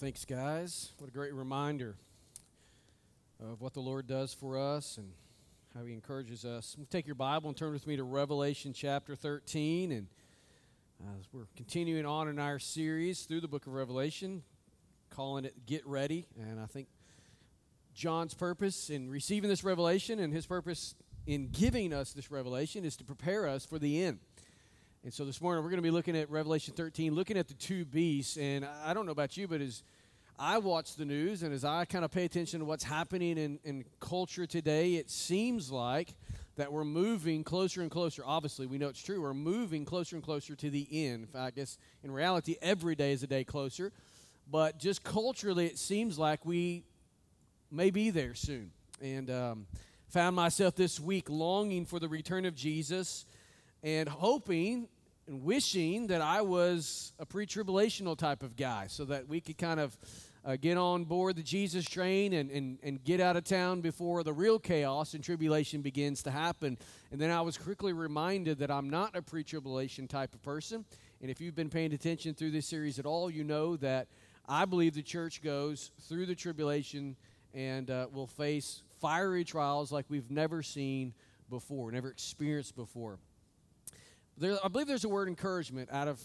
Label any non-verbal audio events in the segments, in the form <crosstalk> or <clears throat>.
Thanks, guys. What a great reminder of what the Lord does for us and how He encourages us. Take your Bible and turn with me to Revelation chapter 13. And uh, we're continuing on in our series through the book of Revelation, calling it Get Ready. And I think John's purpose in receiving this revelation and his purpose in giving us this revelation is to prepare us for the end. And so this morning we're going to be looking at Revelation 13, looking at the two beasts. And I don't know about you, but as I watch the news and as I kind of pay attention to what's happening in, in culture today, it seems like that we're moving closer and closer. Obviously, we know it's true. We're moving closer and closer to the end. In fact, I guess in reality, every day is a day closer. But just culturally, it seems like we may be there soon. And um, found myself this week longing for the return of Jesus and hoping and wishing that I was a pre tribulational type of guy so that we could kind of uh, get on board the Jesus train and, and, and get out of town before the real chaos and tribulation begins to happen. And then I was quickly reminded that I'm not a pre tribulation type of person. And if you've been paying attention through this series at all, you know that I believe the church goes through the tribulation and uh, will face fiery trials like we've never seen before, never experienced before. There, I believe there's a word encouragement out of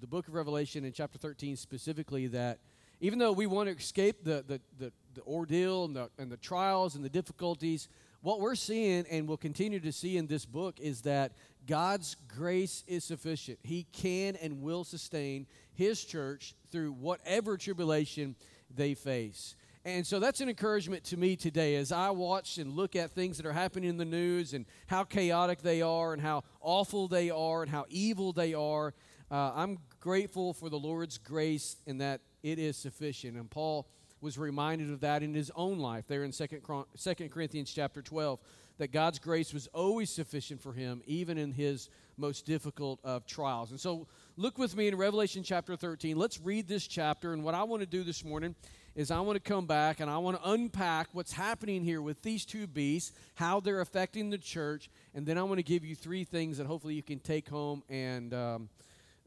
the book of Revelation in chapter 13 specifically that even though we want to escape the, the, the, the ordeal and the, and the trials and the difficulties, what we're seeing and will continue to see in this book is that God's grace is sufficient. He can and will sustain His church through whatever tribulation they face. And so that's an encouragement to me today as I watch and look at things that are happening in the news and how chaotic they are and how awful they are and how evil they are. Uh, I'm grateful for the Lord's grace in that it is sufficient. And Paul was reminded of that in his own life there in 2 Corinthians chapter 12 that God's grace was always sufficient for him even in his most difficult of trials. And so look with me in Revelation chapter 13. Let's read this chapter and what I want to do this morning is I want to come back and I want to unpack what's happening here with these two beasts, how they're affecting the church, and then I want to give you three things that hopefully you can take home and um,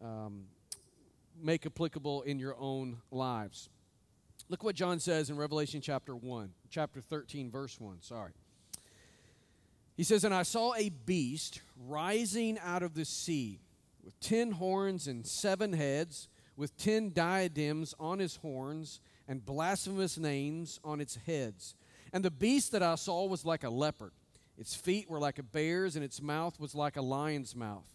um, make applicable in your own lives. Look what John says in Revelation chapter 1, chapter 13, verse 1. Sorry. He says, And I saw a beast rising out of the sea with ten horns and seven heads, with ten diadems on his horns and blasphemous names on its heads. And the beast that I saw was like a leopard. Its feet were like a bear's, and its mouth was like a lion's mouth.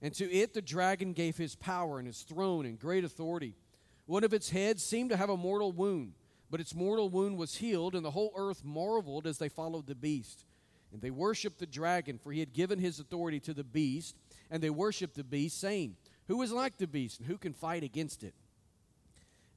And to it the dragon gave his power and his throne and great authority. One of its heads seemed to have a mortal wound, but its mortal wound was healed, and the whole earth marveled as they followed the beast. And they worshiped the dragon, for he had given his authority to the beast, and they worshiped the beast, saying, Who is like the beast, and who can fight against it?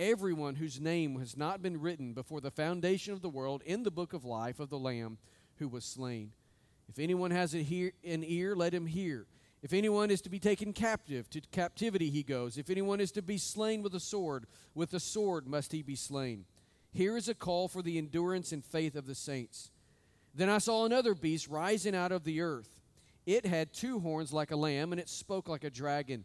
everyone whose name has not been written before the foundation of the world in the book of life of the Lamb who was slain. If anyone has an ear, let him hear. If anyone is to be taken captive, to captivity he goes. If anyone is to be slain with a sword, with a sword must he be slain. Here is a call for the endurance and faith of the saints. Then I saw another beast rising out of the earth. It had two horns like a lamb, and it spoke like a dragon.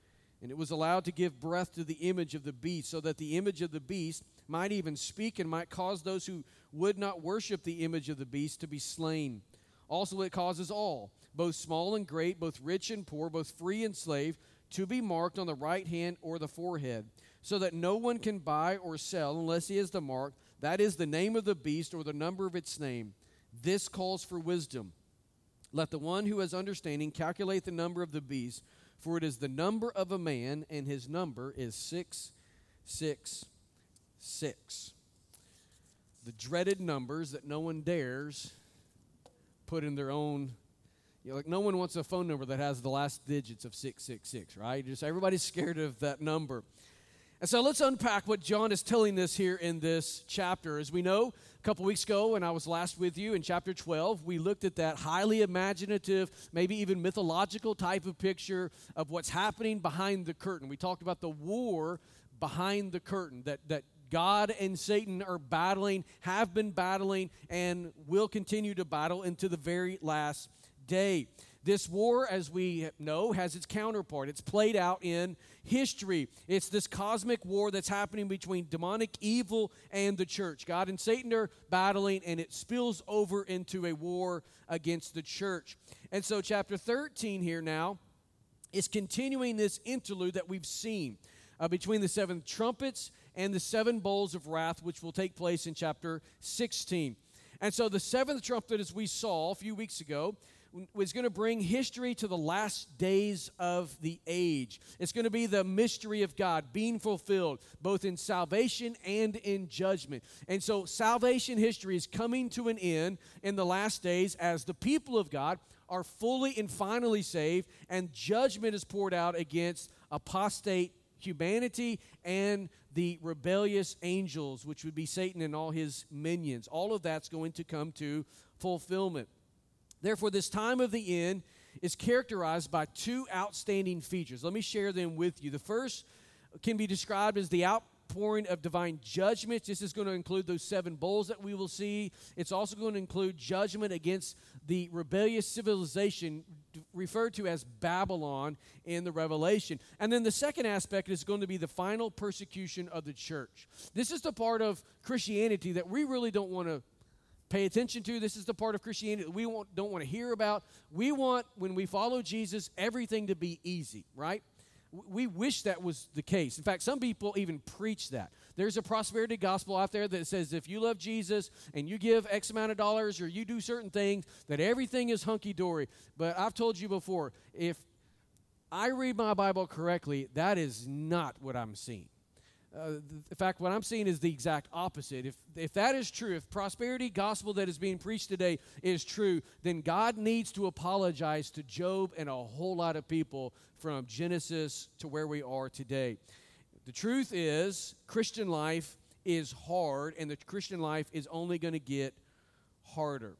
And it was allowed to give breath to the image of the beast, so that the image of the beast might even speak and might cause those who would not worship the image of the beast to be slain. Also, it causes all, both small and great, both rich and poor, both free and slave, to be marked on the right hand or the forehead, so that no one can buy or sell unless he has the mark, that is, the name of the beast or the number of its name. This calls for wisdom. Let the one who has understanding calculate the number of the beast, for it is the number of a man, and his number is 666. The dreaded numbers that no one dares put in their own you know, like no one wants a phone number that has the last digits of 666, right? Just everybody's scared of that number. And so let's unpack what John is telling us here in this chapter. As we know, a couple weeks ago when I was last with you in chapter 12, we looked at that highly imaginative, maybe even mythological type of picture of what's happening behind the curtain. We talked about the war behind the curtain that, that God and Satan are battling, have been battling, and will continue to battle into the very last day. This war, as we know, has its counterpart. It's played out in history. It's this cosmic war that's happening between demonic evil and the church. God and Satan are battling, and it spills over into a war against the church. And so, chapter 13 here now is continuing this interlude that we've seen uh, between the seven trumpets and the seven bowls of wrath, which will take place in chapter 16. And so, the seventh trumpet, as we saw a few weeks ago, was going to bring history to the last days of the age. It's going to be the mystery of God being fulfilled, both in salvation and in judgment. And so, salvation history is coming to an end in the last days as the people of God are fully and finally saved, and judgment is poured out against apostate humanity and the rebellious angels, which would be Satan and all his minions. All of that's going to come to fulfillment. Therefore, this time of the end is characterized by two outstanding features. Let me share them with you. The first can be described as the outpouring of divine judgment. This is going to include those seven bowls that we will see. It's also going to include judgment against the rebellious civilization referred to as Babylon in the Revelation. And then the second aspect is going to be the final persecution of the church. This is the part of Christianity that we really don't want to pay attention to. This is the part of Christianity that we don't want to hear about. We want, when we follow Jesus, everything to be easy, right? We wish that was the case. In fact, some people even preach that. There's a prosperity gospel out there that says if you love Jesus and you give X amount of dollars or you do certain things, that everything is hunky dory. But I've told you before, if I read my Bible correctly, that is not what I'm seeing. Uh, in fact, what I'm seeing is the exact opposite. If, if that is true, if prosperity gospel that is being preached today is true, then God needs to apologize to Job and a whole lot of people from Genesis to where we are today. The truth is, Christian life is hard, and the Christian life is only going to get harder.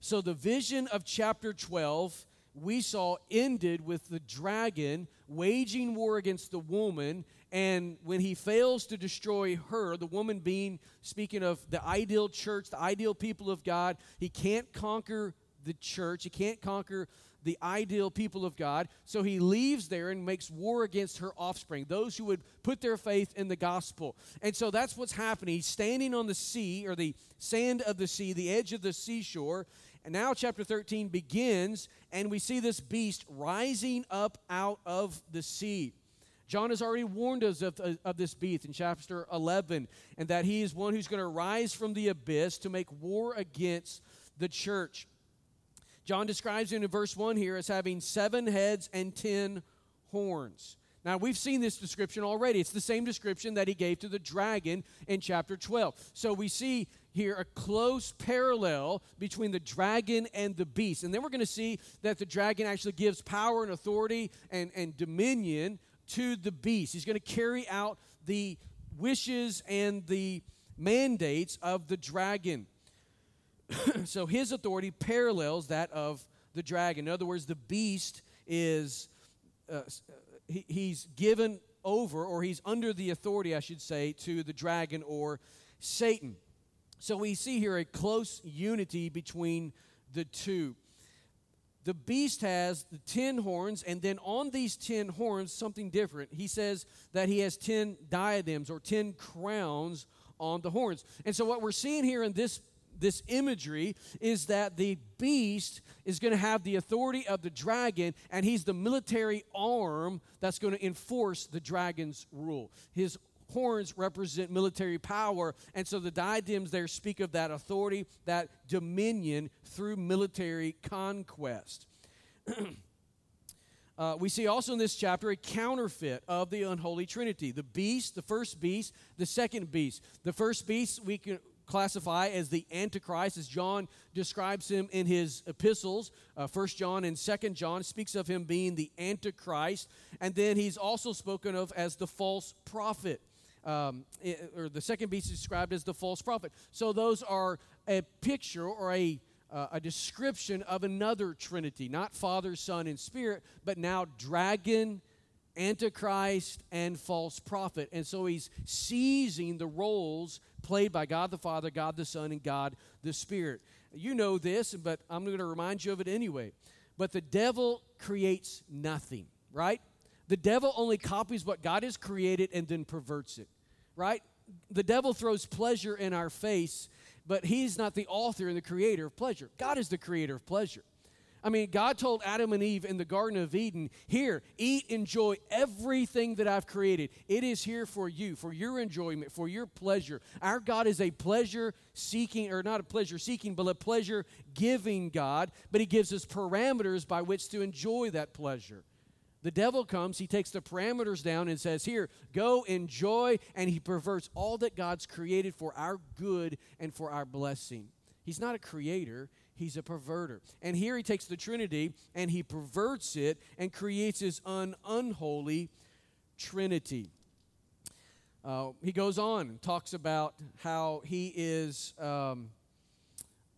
So, the vision of chapter 12 we saw ended with the dragon waging war against the woman and when he fails to destroy her, the woman being, speaking of the ideal church, the ideal people of God, he can't conquer the church. He can't conquer the ideal people of God. So he leaves there and makes war against her offspring, those who would put their faith in the gospel. And so that's what's happening. He's standing on the sea, or the sand of the sea, the edge of the seashore. And now chapter 13 begins, and we see this beast rising up out of the sea. John has already warned us of, uh, of this beast in chapter 11, and that he is one who's going to rise from the abyss to make war against the church. John describes him in verse 1 here as having seven heads and ten horns. Now, we've seen this description already. It's the same description that he gave to the dragon in chapter 12. So we see here a close parallel between the dragon and the beast. And then we're going to see that the dragon actually gives power and authority and, and dominion to the beast. He's going to carry out the wishes and the mandates of the dragon. <clears throat> so his authority parallels that of the dragon. In other words, the beast is, uh, uh, he, he's given over, or he's under the authority, I should say, to the dragon or Satan. So we see here a close unity between the two the beast has the 10 horns, and then on these 10 horns, something different. He says that he has 10 diadems or 10 crowns on the horns. And so, what we're seeing here in this, this imagery is that the beast is going to have the authority of the dragon, and he's the military arm that's going to enforce the dragon's rule. His horns represent military power. And so the diadems there speak of that authority, that dominion through military conquest. <clears throat> Uh, we see also in this chapter a counterfeit of the unholy trinity. The beast the first beast the second beast. The first beast we can classify as the antichrist as john describes him in his epistles. Uh, first john and second john speaks of him being the antichrist. And then he's also spoken of as the false prophet um, or the second beast is described as the false prophet so those are a picture or a uh, a description of another Trinity, not Father, Son, and Spirit, but now dragon, Antichrist, and false prophet. And so he's seizing the roles played by God the Father, God the Son, and God the Spirit. You know this, but I'm going to remind you of it anyway. But the devil creates nothing, right? The devil only copies what God has created and then perverts it, right? The devil throws pleasure in our face but he's not the author and the creator of pleasure. God is the creator of pleasure. I mean, God told Adam and Eve in the Garden of Eden, Here, eat, enjoy everything that I've created. It is here for you, for your enjoyment, for your pleasure. Our God is a pleasure seeking, or not a pleasure seeking, but a pleasure giving God, but He gives us parameters by which to enjoy that pleasure. The devil comes, he takes the parameters down and says, Here, go enjoy, and he perverts all that God's created for our good and for our blessing. He's not a creator, he's a perverter. And here he takes the Trinity and he perverts it and creates his un- unholy Trinity. Uh, he goes on and talks about how he is um,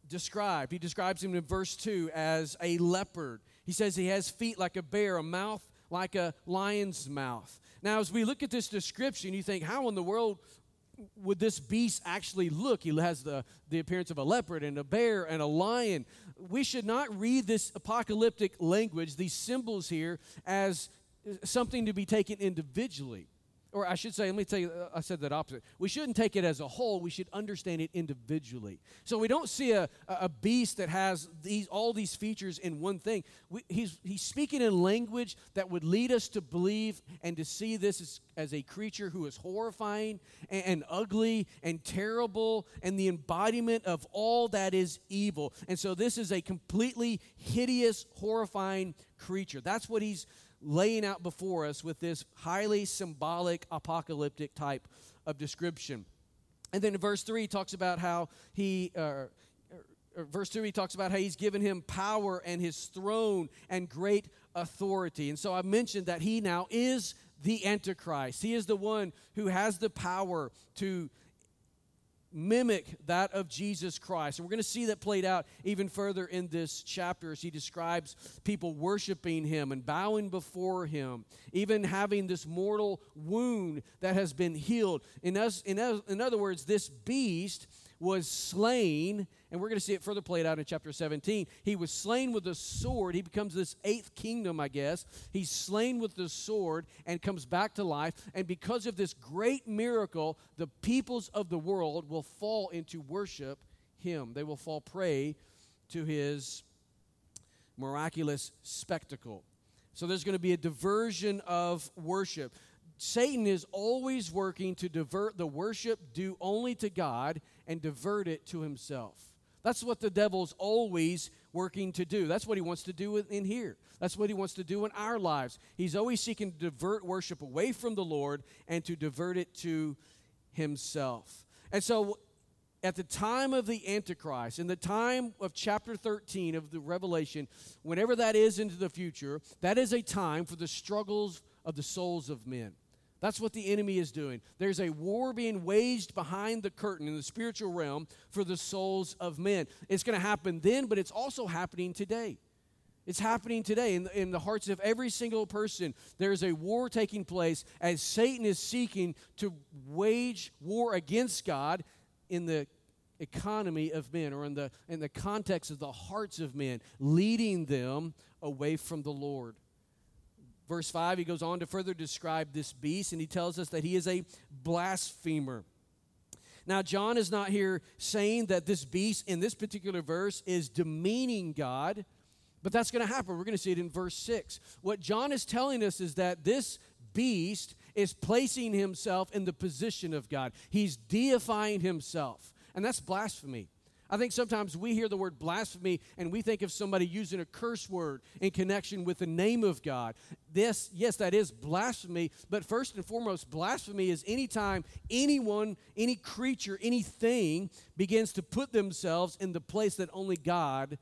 described. He describes him in verse 2 as a leopard. He says he has feet like a bear, a mouth like a lion's mouth. Now, as we look at this description, you think, how in the world would this beast actually look? He has the, the appearance of a leopard and a bear and a lion. We should not read this apocalyptic language, these symbols here, as something to be taken individually or I should say, let me tell you, uh, I said that opposite. We shouldn't take it as a whole. We should understand it individually. So we don't see a, a beast that has these all these features in one thing. We, he's, he's speaking in language that would lead us to believe and to see this as, as a creature who is horrifying and, and ugly and terrible and the embodiment of all that is evil. And so this is a completely hideous, horrifying creature. That's what he's laying out before us with this highly symbolic, apocalyptic type of description. And then in verse 3, he talks about how he. Uh, verse 2 he talks about how he's given him power and his throne and great authority and so i mentioned that he now is the antichrist he is the one who has the power to mimic that of Jesus Christ. And we're going to see that played out even further in this chapter as he describes people worshiping him and bowing before him, even having this mortal wound that has been healed. In, us, in, in other words, this beast was slain, and we're going to see it further played out in chapter 17. He was slain with a sword. He becomes this eighth kingdom, I guess. He's slain with the sword and comes back to life. And because of this great miracle, the peoples of the world will fall into worship him. They will fall prey to his miraculous spectacle. So there's going to be a diversion of worship. Satan is always working to divert the worship due only to God and divert it to himself. That's what the devil's always working to do. That's what he wants to do in here. That's what he wants to do in our lives. He's always seeking to divert worship away from the Lord and to divert it to himself. And so at the time of the Antichrist, in the time of chapter 13 of the Revelation, whenever that is into the future, that is a time for the struggles of the souls of men. That's what the enemy is doing. There's a war being waged behind the curtain in the spiritual realm for the souls of men. It's going to happen then, but it's also happening today. It's happening today in the, in the hearts of every single person. There's a war taking place as Satan is seeking to wage war against God in the economy of men or in the, in the context of the hearts of men, leading them away from the Lord. Verse 5, he goes on to further describe this beast, and he tells us that he is a blasphemer. Now, John is not here saying that this beast in this particular verse is demeaning God, but that's going to happen. We're going to see it in verse 6. What John is telling us is that this beast is placing himself in the position of God. He's deifying himself. And that's blasphemy. I think sometimes we hear the word blasphemy and we think of somebody using a curse word in connection with the name of God. This, yes, that is blasphemy, but first and foremost, blasphemy is anytime anyone, any creature, anything begins to put themselves in the place that only God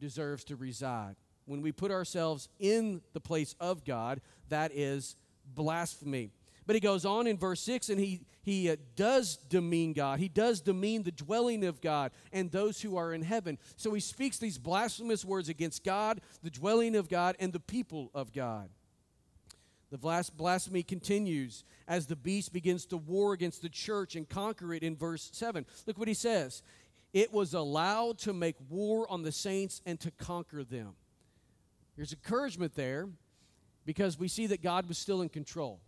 deserves to reside. When we put ourselves in the place of God, that is blasphemy. But he goes on in verse 6 and he, he uh, does demean God. He does demean the dwelling of God and those who are in heaven. So he speaks these blasphemous words against God, the dwelling of God, and the people of God. The blasphemy continues as the beast begins to war against the church and conquer it in verse 7. Look what he says It was allowed to make war on the saints and to conquer them. There's encouragement there because we see that God was still in control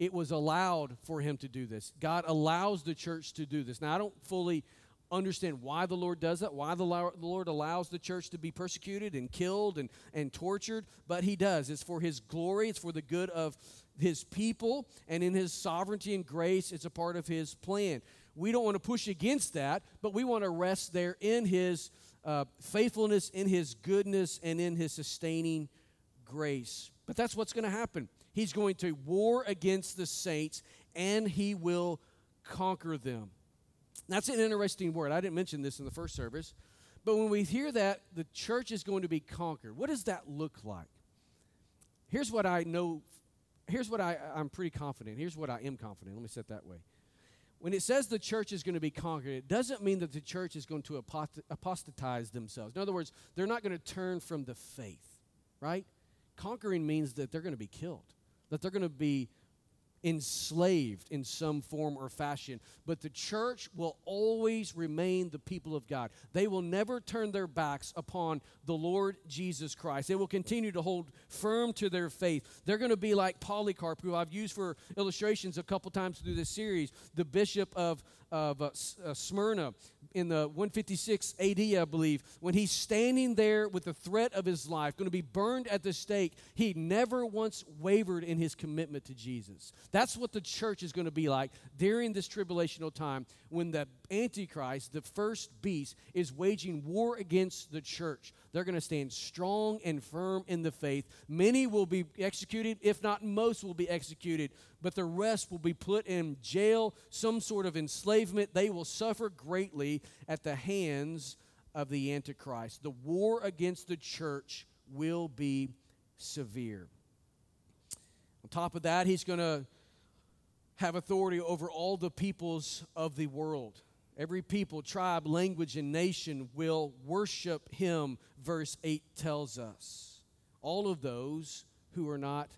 it was allowed for him to do this. God allows the church to do this. Now, I don't fully understand why the Lord does that, why the Lord allows the church to be persecuted and killed and, and tortured, but He does. It's for His glory, it's for the good of His people, and in His sovereignty and grace, it's a part of His plan. We don't want to push against that, but we want to rest there in His uh, faithfulness, in His goodness, and in His sustaining grace. But that's what's going to happen. He's going to war against the saints and he will conquer them. That's an interesting word. I didn't mention this in the first service. But when we hear that the church is going to be conquered, what does that look like? Here's what I know. Here's what I, I'm pretty confident. Here's what I am confident. Let me set it that way. When it says the church is going to be conquered, it doesn't mean that the church is going to apostatize themselves. In other words, they're not going to turn from the faith, right? Conquering means that they're going to be killed that they're going to be enslaved in some form or fashion. But the church will always remain the people of God. They will never turn their backs upon the Lord Jesus Christ. They will continue to hold firm to their faith. They're going to be like Polycarp, who I've used for illustrations a couple times through this series, the bishop of, of uh, uh Smyrna in the 156 AD, I believe, when he's standing there with the threat of his life, going to be burned at the stake, he never once wavered in his commitment to Jesus. That's what the church is going to be like during this tribulational time when the Antichrist, the first beast, is waging war against the church. They're going to stand strong and firm in the faith. Many will be executed, if not most will be executed, but the rest will be put in jail, some sort of enslavement. They will suffer greatly at the hands of the Antichrist. The war against the church will be severe. On top of that, he's going to have authority over all the peoples of the world. Every people, tribe, language, and nation will worship him, verse 8 tells us. All of those who are not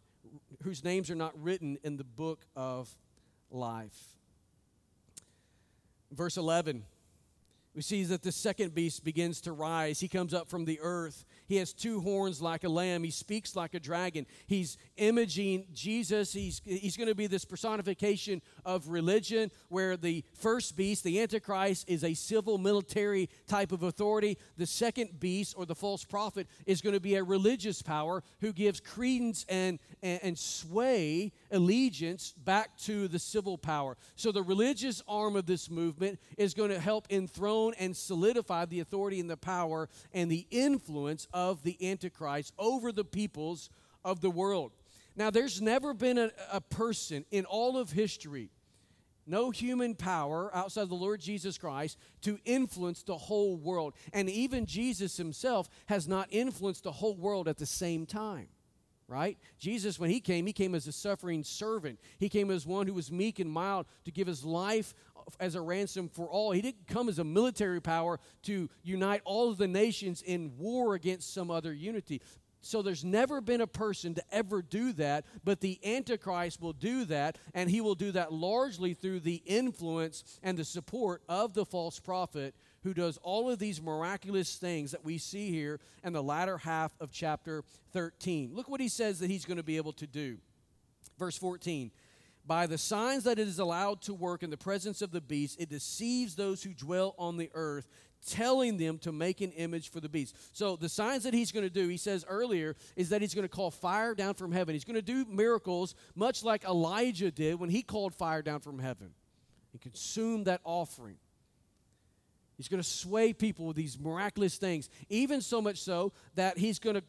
whose names are not written in the book of life. Verse 11 we see that the second beast begins to rise. He comes up from the earth. He has two horns like a lamb. He speaks like a dragon. He's imaging Jesus. He's, he's going to be this personification of religion, where the first beast, the Antichrist, is a civil military type of authority. The second beast, or the false prophet, is going to be a religious power who gives credence and, and, and sway, allegiance back to the civil power. So the religious arm of this movement is going to help enthrone and solidify the authority and the power and the influence of the Antichrist over the peoples of the world. Now, there's never been a, a person in all of history, no human power outside the Lord Jesus Christ, to influence the whole world. And even Jesus himself has not influenced the whole world at the same time right? Jesus, when he came, he came as a suffering servant. He came as one who was meek and mild to give his life as a ransom for all. He didn't come as a military power to unite all of the nations in war against some other unity. So there's never been a person to ever do that, but the Antichrist will do that, and he will do that largely through the influence and the support of the false prophet who does all of these miraculous things that we see here in the latter half of chapter 13. Look what he says that he's going to be able to do. Verse 14 by the signs that it is allowed to work in the presence of the beast, it deceives those who dwell on the earth, telling them to make an image for the beast. So the signs that he's going to do, he says earlier, is that he's going to call fire down from heaven. He's going to do miracles much like Elijah did when he called fire down from heaven and consumed that offering. He's going to sway people with these miraculous things, even so much so that he's going to,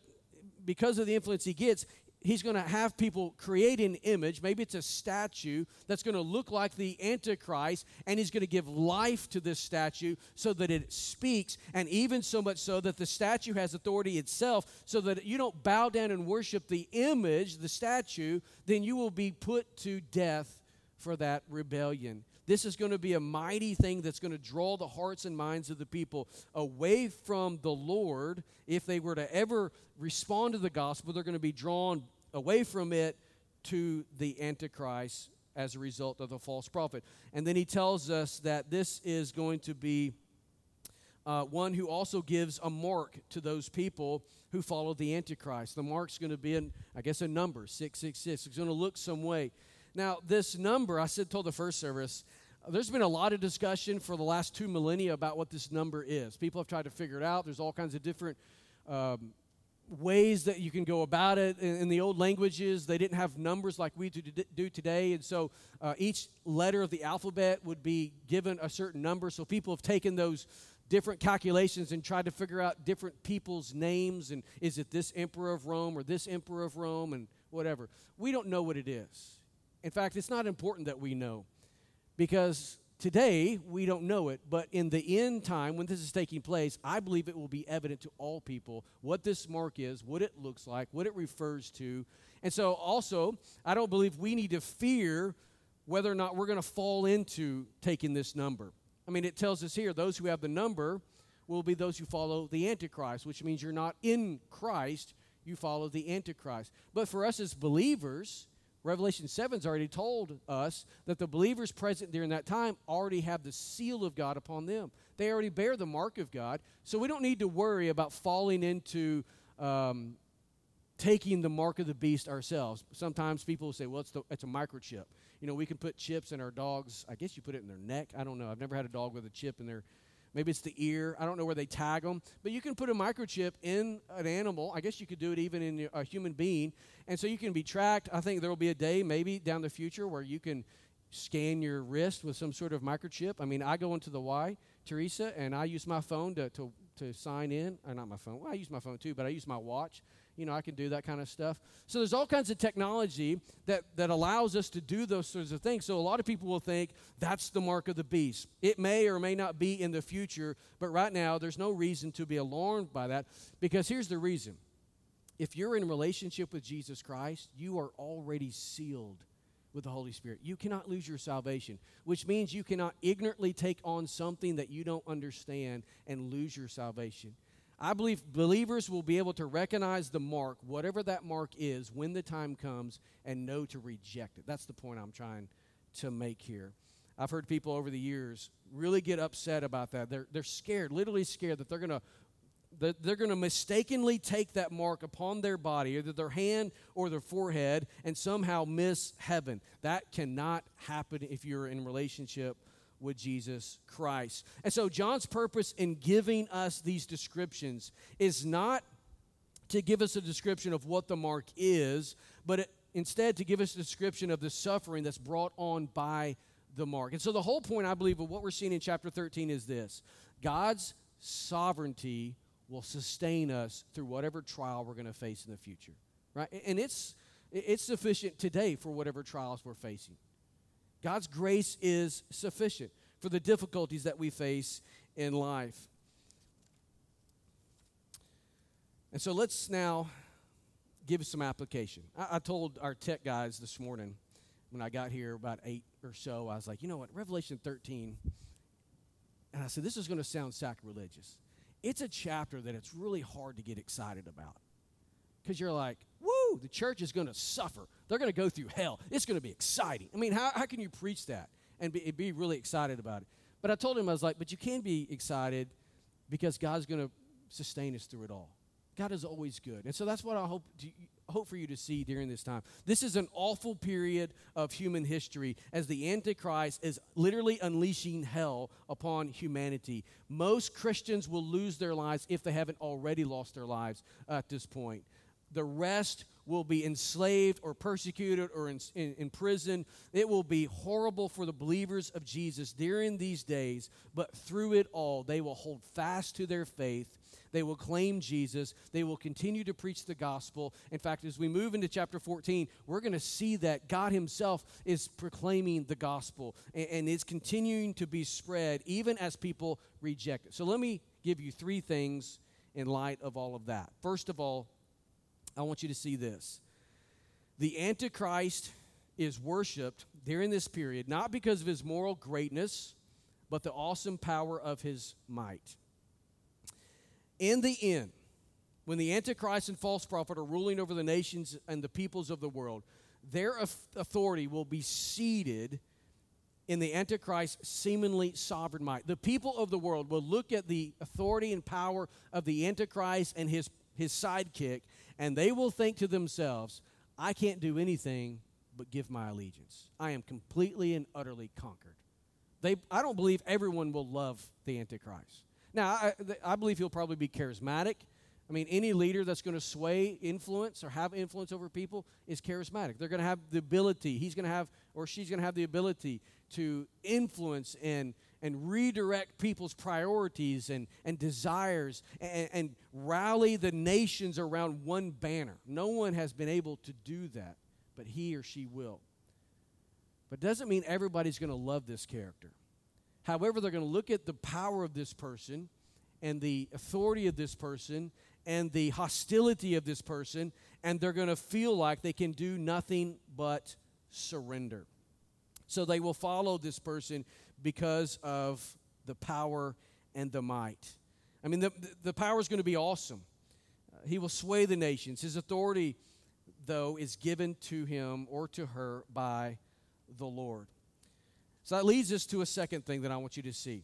because of the influence he gets, he's going to have people create an image. Maybe it's a statue that's going to look like the Antichrist, and he's going to give life to this statue so that it speaks, and even so much so that the statue has authority itself, so that you don't bow down and worship the image, the statue, then you will be put to death for that rebellion. This is going to be a mighty thing that's going to draw the hearts and minds of the people away from the Lord. If they were to ever respond to the gospel, they're going to be drawn away from it to the Antichrist as a result of the false prophet. And then he tells us that this is going to be uh, one who also gives a mark to those people who follow the Antichrist. The mark's going to be, in, I guess, a number, 666. It's going to look some way. Now, this number, I said, told the first service, there's been a lot of discussion for the last two millennia about what this number is. People have tried to figure it out. There's all kinds of different um, ways that you can go about it. In, in, the old languages, they didn't have numbers like we do, today, and so uh, each letter of the alphabet would be given a certain number. So people have taken those different calculations and tried to figure out different people's names and is it this emperor of Rome or this emperor of Rome and whatever. We don't know what it is. In fact, it's not important that we know because today we don't know it, but in the end time when this is taking place, I believe it will be evident to all people what this mark is, what it looks like, what it refers to. And so also, I don't believe we need to fear whether or not we're going to fall into taking this number. I mean, it tells us here those who have the number will be those who follow the Antichrist, which means you're not in Christ, you follow the Antichrist. But for us as believers, Revelation 7's already told us that the believers present during that time already have the seal of God upon them. They already bear the mark of God. So we don't need to worry about falling into um, taking the mark of the beast ourselves. Sometimes people say, well, it's, the, it's a microchip. You know, we can put chips in our dogs. I guess you put it in their neck. I don't know. I've never had a dog with a chip in their Maybe it's the ear. I don't know where they tag them. But you can put a microchip in an animal. I guess you could do it even in a human being. And so you can be tracked. I think there will be a day, maybe down the future, where you can scan your wrist with some sort of microchip. I mean, I go into the Y, Teresa, and I use my phone to, to, to sign in. Or uh, not my phone. Well, I use my phone too, but I use my watch you know, I can do that kind of stuff. So there's all kinds of technology that, that allows us to do those sorts of things. So a lot of people will think that's the mark of the beast. It may or may not be in the future, but right now there's no reason to be alarmed by that because here's the reason. If you're in relationship with Jesus Christ, you are already sealed with the Holy Spirit. You cannot lose your salvation, which means you cannot ignorantly take on something that you don't understand and lose your salvation. I believe believers will be able to recognize the mark, whatever that mark is, when the time comes, and know to reject it. That's the point I'm trying to make here. I've heard people over the years really get upset about that. They're, they're scared, literally scared, that they're going to that they're going to mistakenly take that mark upon their body, either their hand or their forehead, and somehow miss heaven. That cannot happen if you're in relationship with Jesus Christ. And so, John's purpose in giving us these descriptions is not to give us a description of what the mark is, but it, instead to give us a description of the suffering that's brought on by the mark. And so, the whole point, I believe, of what we're seeing in chapter 13 is this God's sovereignty will sustain us through whatever trial we're going to face in the future. Right? And it's, it's sufficient today for whatever trials we're facing. God's grace is sufficient for the difficulties that we face in life. And so let's now give some application. I, I, told our tech guys this morning when I got here about 8 or so, I was like, you know what, Revelation 13, and I said, this is going to sound sacrilegious. It's a chapter that it's really hard to get excited about. Because you're like, the church is going to suffer. They're going to go through hell. It's going to be exciting. I mean, how, how can you preach that and be, be really excited about it? But I told him, I was like, but you can be excited because God's going to sustain us through it all. God is always good. And so that's what I hope to, hope for you to see during this time. This is an awful period of human history as the Antichrist is literally unleashing hell upon humanity. Most Christians will lose their lives if they haven't already lost their lives at this point. The rest will be enslaved or persecuted or in, in, in, prison. It will be horrible for the believers of Jesus during these days, but through it all, they will hold fast to their faith they will claim Jesus. They will continue to preach the gospel. In fact, as we move into chapter 14, we're going to see that God Himself is proclaiming the gospel and, and it's continuing to be spread even as people reject it. So let me give you three things in light of all of that. First of all, I want you to see this. The Antichrist is worshiped during this period not because of his moral greatness, but the awesome power of his might. In the end, when the Antichrist and false prophet are ruling over the nations and the peoples of the world, their authority will be seated in the Antichrist's seemingly sovereign might. The people of the world will look at the authority and power of the Antichrist and his, his sidekick, and they will think to themselves, I can't do anything but give my allegiance. I am completely and utterly conquered. They, I don't believe everyone will love the Antichrist. Now, I, I believe he'll probably be charismatic. I mean, any leader that's going to sway influence or have influence over people is charismatic. They're going to have the ability, he's going to have, or she's going to have the ability to influence and, and redirect people's priorities and, and desires and, and rally the nations around one banner. No one has been able to do that, but he or she will. But doesn't mean everybody's going to love this character. However, they're going to look at the power of this person and the authority of this person and the hostility of this person, and they're going to feel like they can do nothing but surrender. So they will follow this person because of the power and the might. I mean, the, the power is going to be awesome. Uh, he will sway the nations. His authority, though, is given to him or to her by the Lord. So that leads us to a second thing that I want you to see.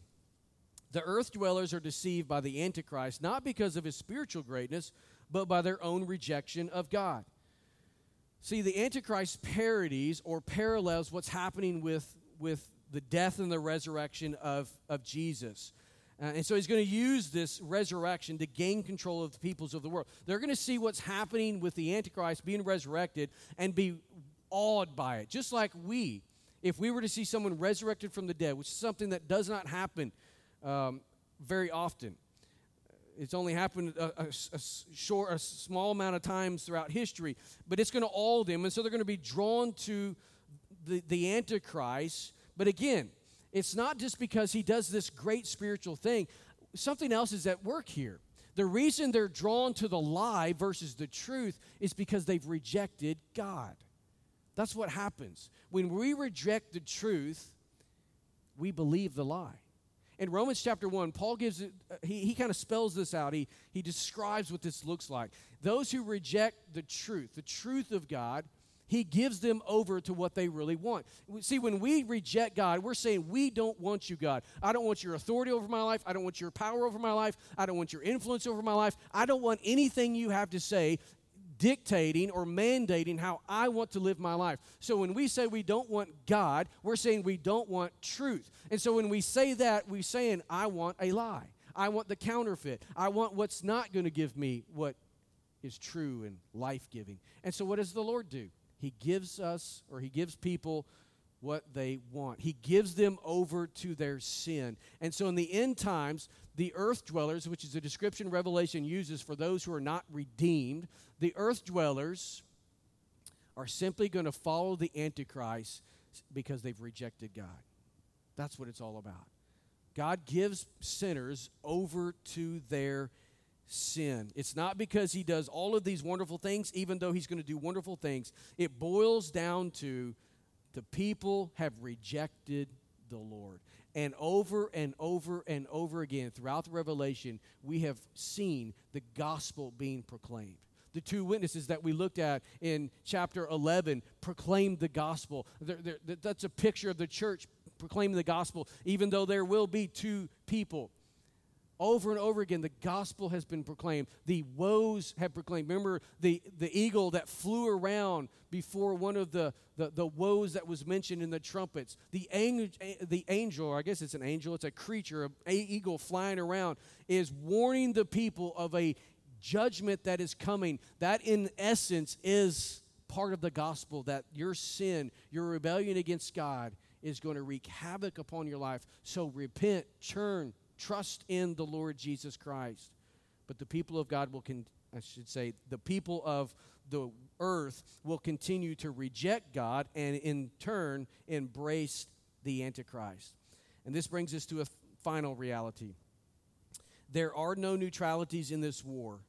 The earth dwellers are deceived by the Antichrist not because of his spiritual greatness, but by their own rejection of God. See, the Antichrist parodies or parallels what's happening with, with the death and the resurrection of, of Jesus. Uh, and so he's going to use this resurrection to gain control of the peoples of the world. They're going to see what's happening with the Antichrist being resurrected and be awed by it, just like we if we were to see someone resurrected from the dead, which is something that does not happen um, very often, it's only happened a, a, a, short, a small amount of times throughout history, but it's going to awe them, and so they're going to be drawn to the, the Antichrist. But again, it's not just because he does this great spiritual thing. Something else is at work here. The reason they're drawn to the lie versus the truth is because they've rejected God. That's what happens. When we reject the truth, we believe the lie. In Romans chapter 1, Paul gives it, uh, he, he kind of spells this out. He, he describes what this looks like. Those who reject the truth, the truth of God, he gives them over to what they really want. See, when we reject God, we're saying, We don't want you, God. I don't want your authority over my life. I don't want your power over my life. I don't want your influence over my life. I don't want anything you have to say dictating or mandating how I want to live my life. So when we say we don't want God, we're saying we don't want truth. And so when we say that, we're saying, I want a lie. I want the counterfeit. I want what's not going to give me what is true and life giving. And so what does the Lord do? He gives us, or He gives people what they want. He gives them over to their sin. And so in the end times, the earth dwellers, which is a description Revelation uses for those who are not redeemed, the earth dwellers are simply going to follow the Antichrist because they've rejected God. That's what it's all about. God gives sinners over to their sin. It's not because he does all of these wonderful things, even though he's going to do wonderful things. It boils down to the people have rejected the Lord. And over and over and over again throughout the Revelation, we have seen the gospel being proclaimed. The two witnesses that we looked at in chapter 11 proclaimed the gospel. They're, they're, that's a picture of the church proclaiming the gospel, even though there will be two people Over and over again, the gospel has been proclaimed. The woes have proclaimed. Remember the, the eagle that flew around before one of the, the, the woes that was mentioned in the trumpets. The, ang- the angel, or I guess it's an angel, it's a creature, an eagle flying around, is warning the people of a judgment that is coming. That, in essence, is part of the gospel that your sin, your rebellion against God, is going to wreak havoc upon your life. So repent, turn, trust in the Lord Jesus Christ. But the people of God will, con- I should say, the people of the earth will continue to reject God and in turn embrace the Antichrist. And this brings us to a final reality. There are no neutralities in this war.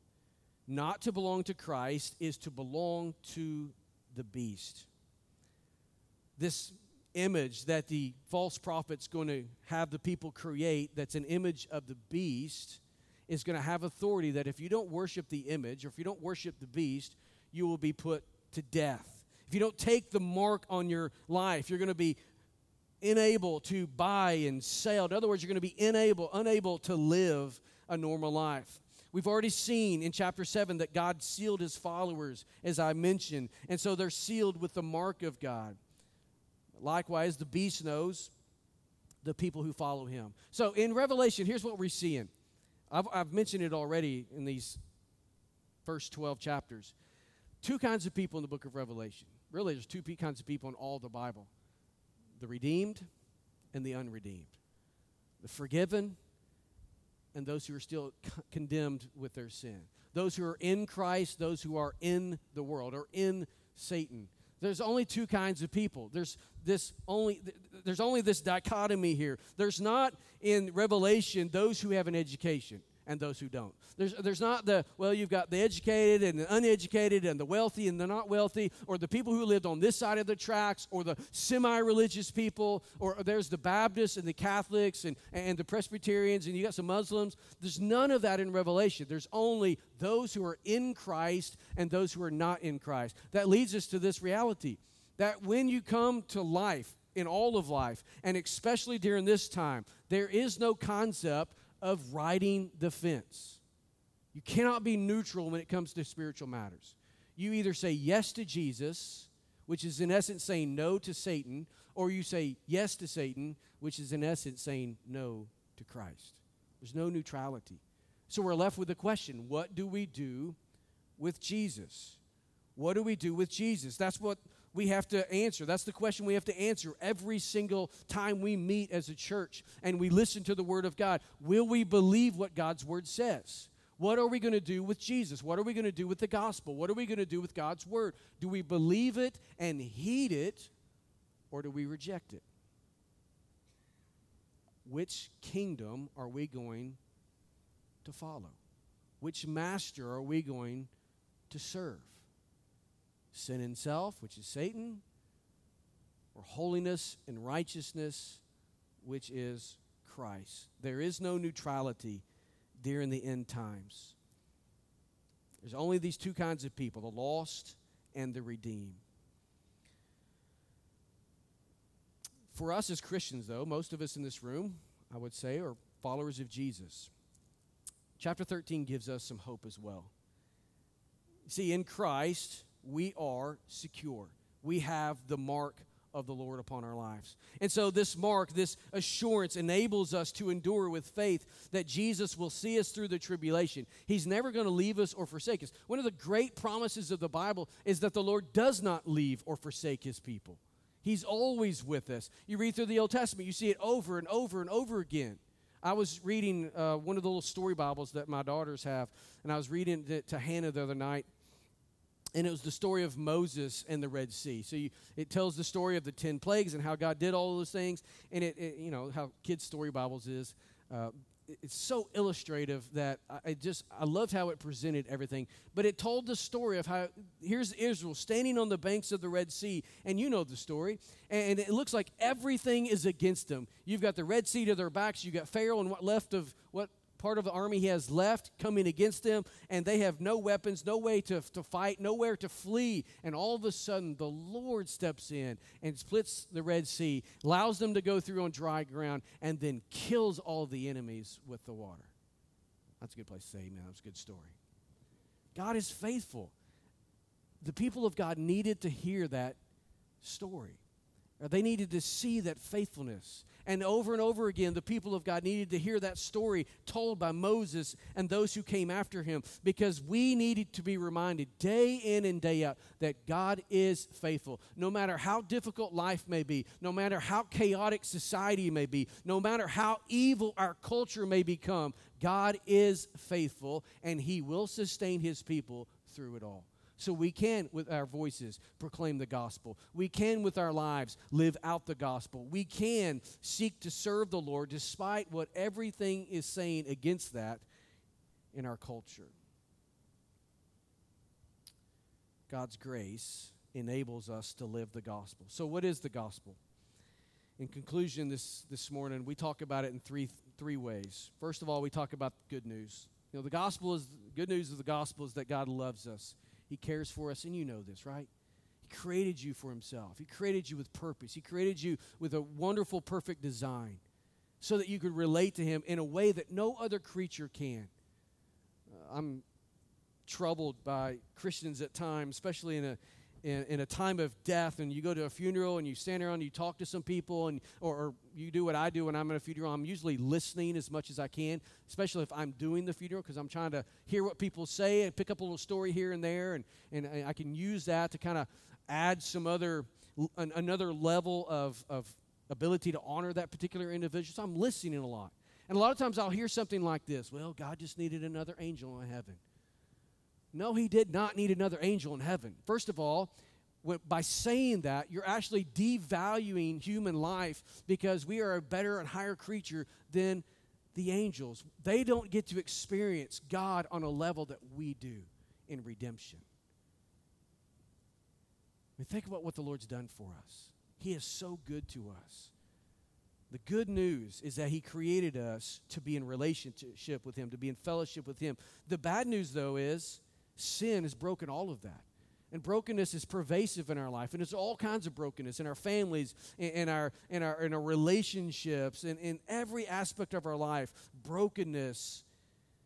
Not to belong to Christ is to belong to the beast. This image that the false prophet's going to have the people create, that's an image of the beast, is going to have authority that if you don't worship the image or if you don't worship the beast, you will be put to death. If you don't take the mark on your life, you're going to be unable to buy and sell. In other words, you're going to be unable, unable to live a normal life. We've already seen in chapter 7 that God sealed his followers, as I mentioned, and so they're sealed with the mark of God. Likewise, the beast knows the people who follow him. So in Revelation, here's what we're seeing. I've, I've mentioned it already in these first 12 chapters. Two kinds of people in the book of Revelation. Really, there's two kinds of people in all the Bible the redeemed and the unredeemed, the forgiven and those who are still condemned with their sin. Those who are in Christ, those who are in the world or in Satan. There's only two kinds of people. There's this only there's only this dichotomy here. There's not in Revelation those who have an education and those who don't. There's, there's not the, well, you've got the educated and the uneducated and the wealthy and the not wealthy, or the people who lived on this side of the tracks, or the semi religious people, or there's the Baptists and the Catholics and, and the Presbyterians, and you got some Muslims. There's none of that in Revelation. There's only those who are in Christ and those who are not in Christ. That leads us to this reality that when you come to life, in all of life, and especially during this time, there is no concept of riding the fence. You cannot be neutral when it comes to spiritual matters. You either say yes to Jesus, which is in essence saying no to Satan, or you say yes to Satan, which is in essence saying no to Christ. There's no neutrality. So we're left with the question what do we do with Jesus? What do we do with Jesus? That's what we have to answer. That's the question we have to answer every single time we meet as a church and we listen to the Word of God. Will we believe what God's Word says? What are we going to do with Jesus? What are we going to do with the gospel? What are we going to do with God's Word? Do we believe it and heed it, or do we reject it? Which kingdom are we going to follow? Which master are we going to serve? Sin and self, which is Satan, or holiness and righteousness, which is Christ. There is no neutrality during the end times. There's only these two kinds of people the lost and the redeemed. For us as Christians, though, most of us in this room, I would say, are followers of Jesus. Chapter 13 gives us some hope as well. See, in Christ, we are secure. We have the mark of the Lord upon our lives. And so, this mark, this assurance, enables us to endure with faith that Jesus will see us through the tribulation. He's never going to leave us or forsake us. One of the great promises of the Bible is that the Lord does not leave or forsake his people. He's always with us. You read through the Old Testament, you see it over and over and over again. I was reading uh, one of the little story Bibles that my daughters have, and I was reading it to Hannah the other night and it was the story of Moses and the Red Sea. So you, it tells the story of the ten plagues and how God did all those things, and it, it you know how kids' story Bibles is. Uh, it's so illustrative that I, just I loved how it presented everything. But it told the story of how here's Israel standing on the banks of the Red Sea, and you know the story. And it looks like everything is against them. You've got the Red Sea to their backs. You got Pharaoh and what left of what part of the army he has left coming against them, and they have no weapons, no way to, to fight, nowhere to flee. And all of a sudden, the Lord steps in and splits the Red Sea, allows them to go through on dry ground, and then kills all the enemies with the water. That's a good place to say amen. That's a good story. God is faithful. The people of God needed to hear that story. Uh, they needed to see that faithfulness. And over and over again, the people of God needed to hear that story told by Moses and those who came after him because we needed to be reminded day in and day out that God is faithful. No matter how difficult life may be, no matter how chaotic society may be, no matter how evil our culture may become, God is faithful and he will sustain his people through it all. So we can, with our voices, proclaim the gospel. We can, with our lives, live out the gospel. We can seek to serve the Lord despite what everything is saying against that in our culture. God's grace enables us to live the gospel. So, what is the gospel? In conclusion, this, this morning, we talk about it in three, three ways. First of all, we talk about good news. You know, the gospel is, good news of the gospel is that God loves us. He cares for us, and you know this, right? He created you for Himself. He created you with purpose. He created you with a wonderful, perfect design so that you could relate to Him in a way that no other creature can. Uh, I'm troubled by Christians at times, especially in a in, in, a time of death and you go to a funeral and you stand around and you talk to some people and or, or, you do what I do when I'm at a funeral. I'm usually listening as much as I can, especially if I'm doing the funeral because I'm trying to hear what people say and pick up a little story here and there and, and I can use that to kind of add some other an, another level of, of ability to honor that particular individual. So I'm listening a lot. And a lot of times I'll hear something like this, well, God just needed another angel in heaven. No, he did not need another angel in heaven. First of all, by saying that, you're actually devaluing human life because we are a better and higher creature than the angels. They don't get to experience God on a level that we do in redemption. I mean, think about what the Lord's done for us. He is so good to us. The good news is that He created us to be in relationship with Him, to be in fellowship with Him. The bad news, though, is sin has broken all of that. And brokenness is pervasive in our life. And it's all kinds of brokenness in our families, in, in our, in, our, in our relationships, in, in every aspect of our life. Brokenness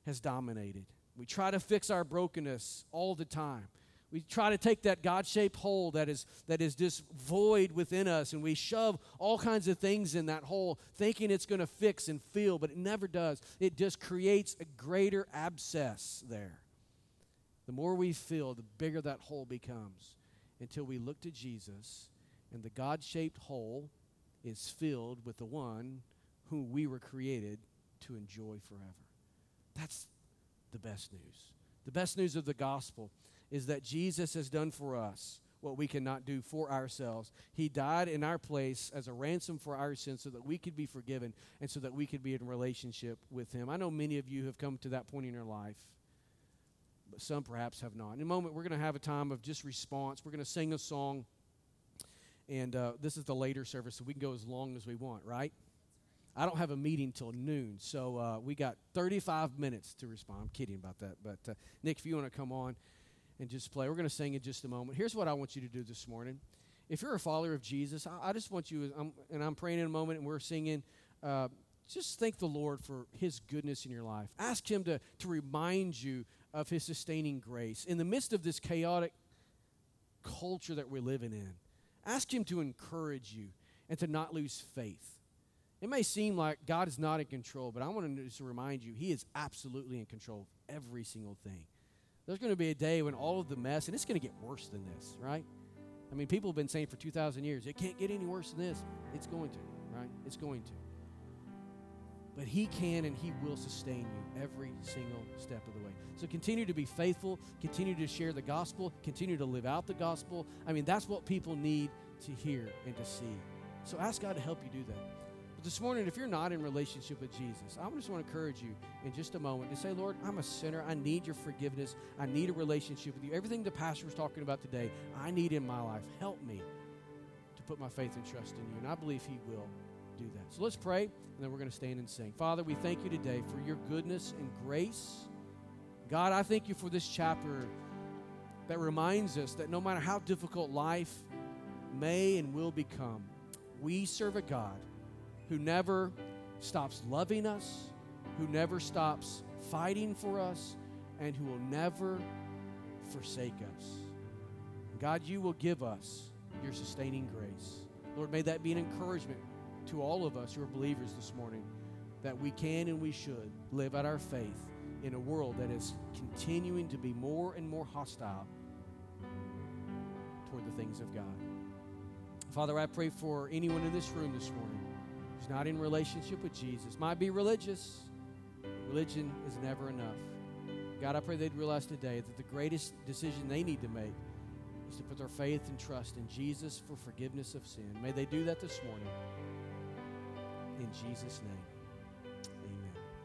has dominated. We try to fix our brokenness all the time. We try to take that God shaped hole that is, that is just void within us, and we shove all kinds of things in that hole, thinking it's going to fix and fill, but it never does. It just creates a greater abscess there. The more we fill, the bigger that hole becomes until we look to Jesus and the God shaped hole is filled with the one whom we were created to enjoy forever. That's the best news. The best news of the gospel is that Jesus has done for us what we cannot do for ourselves. He died in our place as a ransom for our sins so that we could be forgiven and so that we could be in relationship with Him. I know many of you have come to that point in your life but some perhaps have not. In a moment, we're going to have a time of just response. We're going to sing a song, and uh, this is the later service, so we can go as long as we want, right? I don't have a meeting till noon, so uh, we got 35 minutes to respond. I'm kidding about that, but uh, Nick, if you want to come on and just play, we're going to sing in just a moment. Here's what I want you to do this morning. If you're a follower of Jesus, I, I just want you, I'm, and I'm praying in a moment, and we're singing uh, just thank the Lord for His goodness in your life. Ask Him to, to remind you of His sustaining grace in the midst of this chaotic culture that we're living in. Ask Him to encourage you and to not lose faith. It may seem like God is not in control, but I want to just remind you, He is absolutely in control of every single thing. There's going to be a day when all of the mess, and it's going to get worse than this, right? I mean, people have been saying for 2,000 years, it can't get any worse than this. It's going to, right? It's going to. But He can and He will sustain you every single step of the way. So continue to be faithful, continue to share the gospel, continue to live out the gospel. I mean, that's what people need to hear and to see. So ask God to help you do that. But this morning, if you're not in relationship with Jesus, I just want to encourage you in just a moment to say, Lord, I'm a sinner. I need your forgiveness. I need a relationship with you. Everything the pastor was talking about today, I need in my life. Help me to put my faith and trust in you. And I believe He will do that. So let's pray, and then we're going to stand and sing. Father, we thank you today for your goodness and grace. God, I thank you for this chapter that reminds us that no matter how difficult life may and will become, we serve a God who never stops loving us, who never stops fighting for us, and who will never forsake us. God, you will give us your sustaining grace. Lord, may that be an encouragement to all of us who are believers this morning that we can and we should live out our faith in a world that is continuing to be more and more hostile toward the things of God. Father, I pray for anyone in this room this morning who's not in relationship with Jesus, might be religious. Religion is never enough. God, I pray they'd realize today that the greatest decision they need to make is to put their faith and trust in Jesus for forgiveness of sin. May they do that this morning. In Jesus' name.